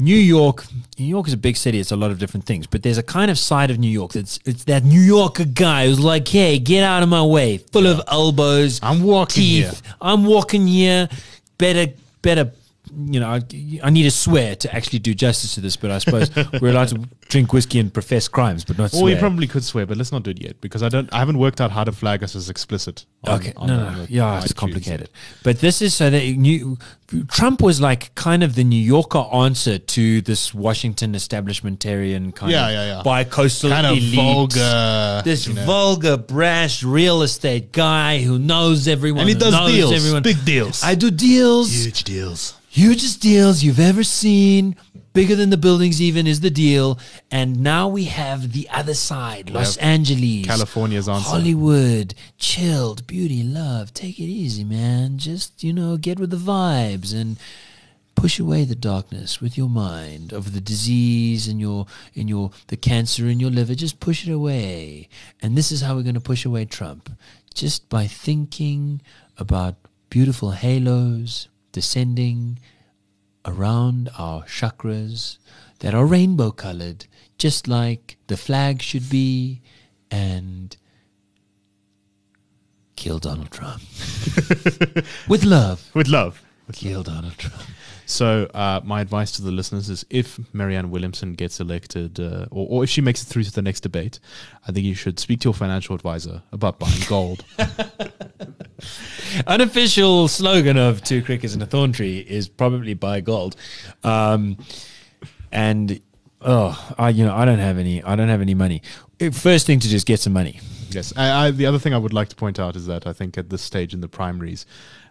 New York, New York is a big city. It's a lot of different things, but there's a kind of side of New York that's it's that New Yorker guy who's like, "Hey, get out of my way!" Full yeah. of elbows. I'm walking teeth. here. I'm walking here. Better, better you know, I, I, need to swear to actually do justice to this, but I suppose we're allowed to drink whiskey and profess crimes, but not. Swear. Well, we probably could swear, but let's not do it yet because I don't. I haven't worked out how to flag us as explicit. On, okay, on, no, no, yeah, it's complicated. But this is so that new, Trump was like kind of the New Yorker answer to this Washington establishmentarian kind yeah, of yeah, yeah. bi-coastal kind elite, of vulgar, this you know. vulgar, brash real estate guy who knows everyone and he does deals, everyone. big deals. I do deals, huge deals hugest deals you've ever seen. Bigger than the buildings, even is the deal. And now we have the other side Los Angeles, California's answer. Hollywood, chilled, beauty, love. Take it easy, man. Just, you know, get with the vibes and push away the darkness with your mind of the disease and your in your the cancer in your liver just push it away and this is how we're going to push away trump just by thinking about beautiful halos descending around our chakras that are rainbow colored, just like the flag should be, and kill Donald Trump. With love. With love. Kill Donald Trump. So, uh, my advice to the listeners is if Marianne Williamson gets elected, uh, or, or, if she makes it through to the next debate, I think you should speak to your financial advisor about buying gold. Unofficial slogan of Two Crickets and a Thorn Tree is probably buy gold. Um, and oh, I you know I don't have any I don't have any money. First thing to just get some money. Yes. I, I, the other thing I would like to point out is that I think at this stage in the primaries,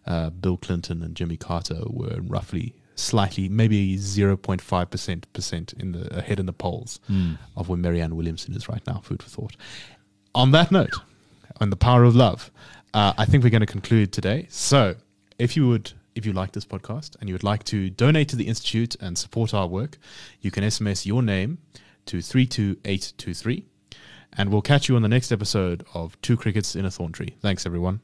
uh, Bill Clinton and Jimmy Carter were roughly slightly, maybe 0.5% in the ahead in the polls mm. of where Marianne Williamson is right now. Food for thought. On that note, on the power of love, uh, I think we're going to conclude today. So, if you would, if you like this podcast and you would like to donate to the institute and support our work, you can SMS your name to three two eight two three, and we'll catch you on the next episode of Two Crickets in a Thorn Tree. Thanks, everyone.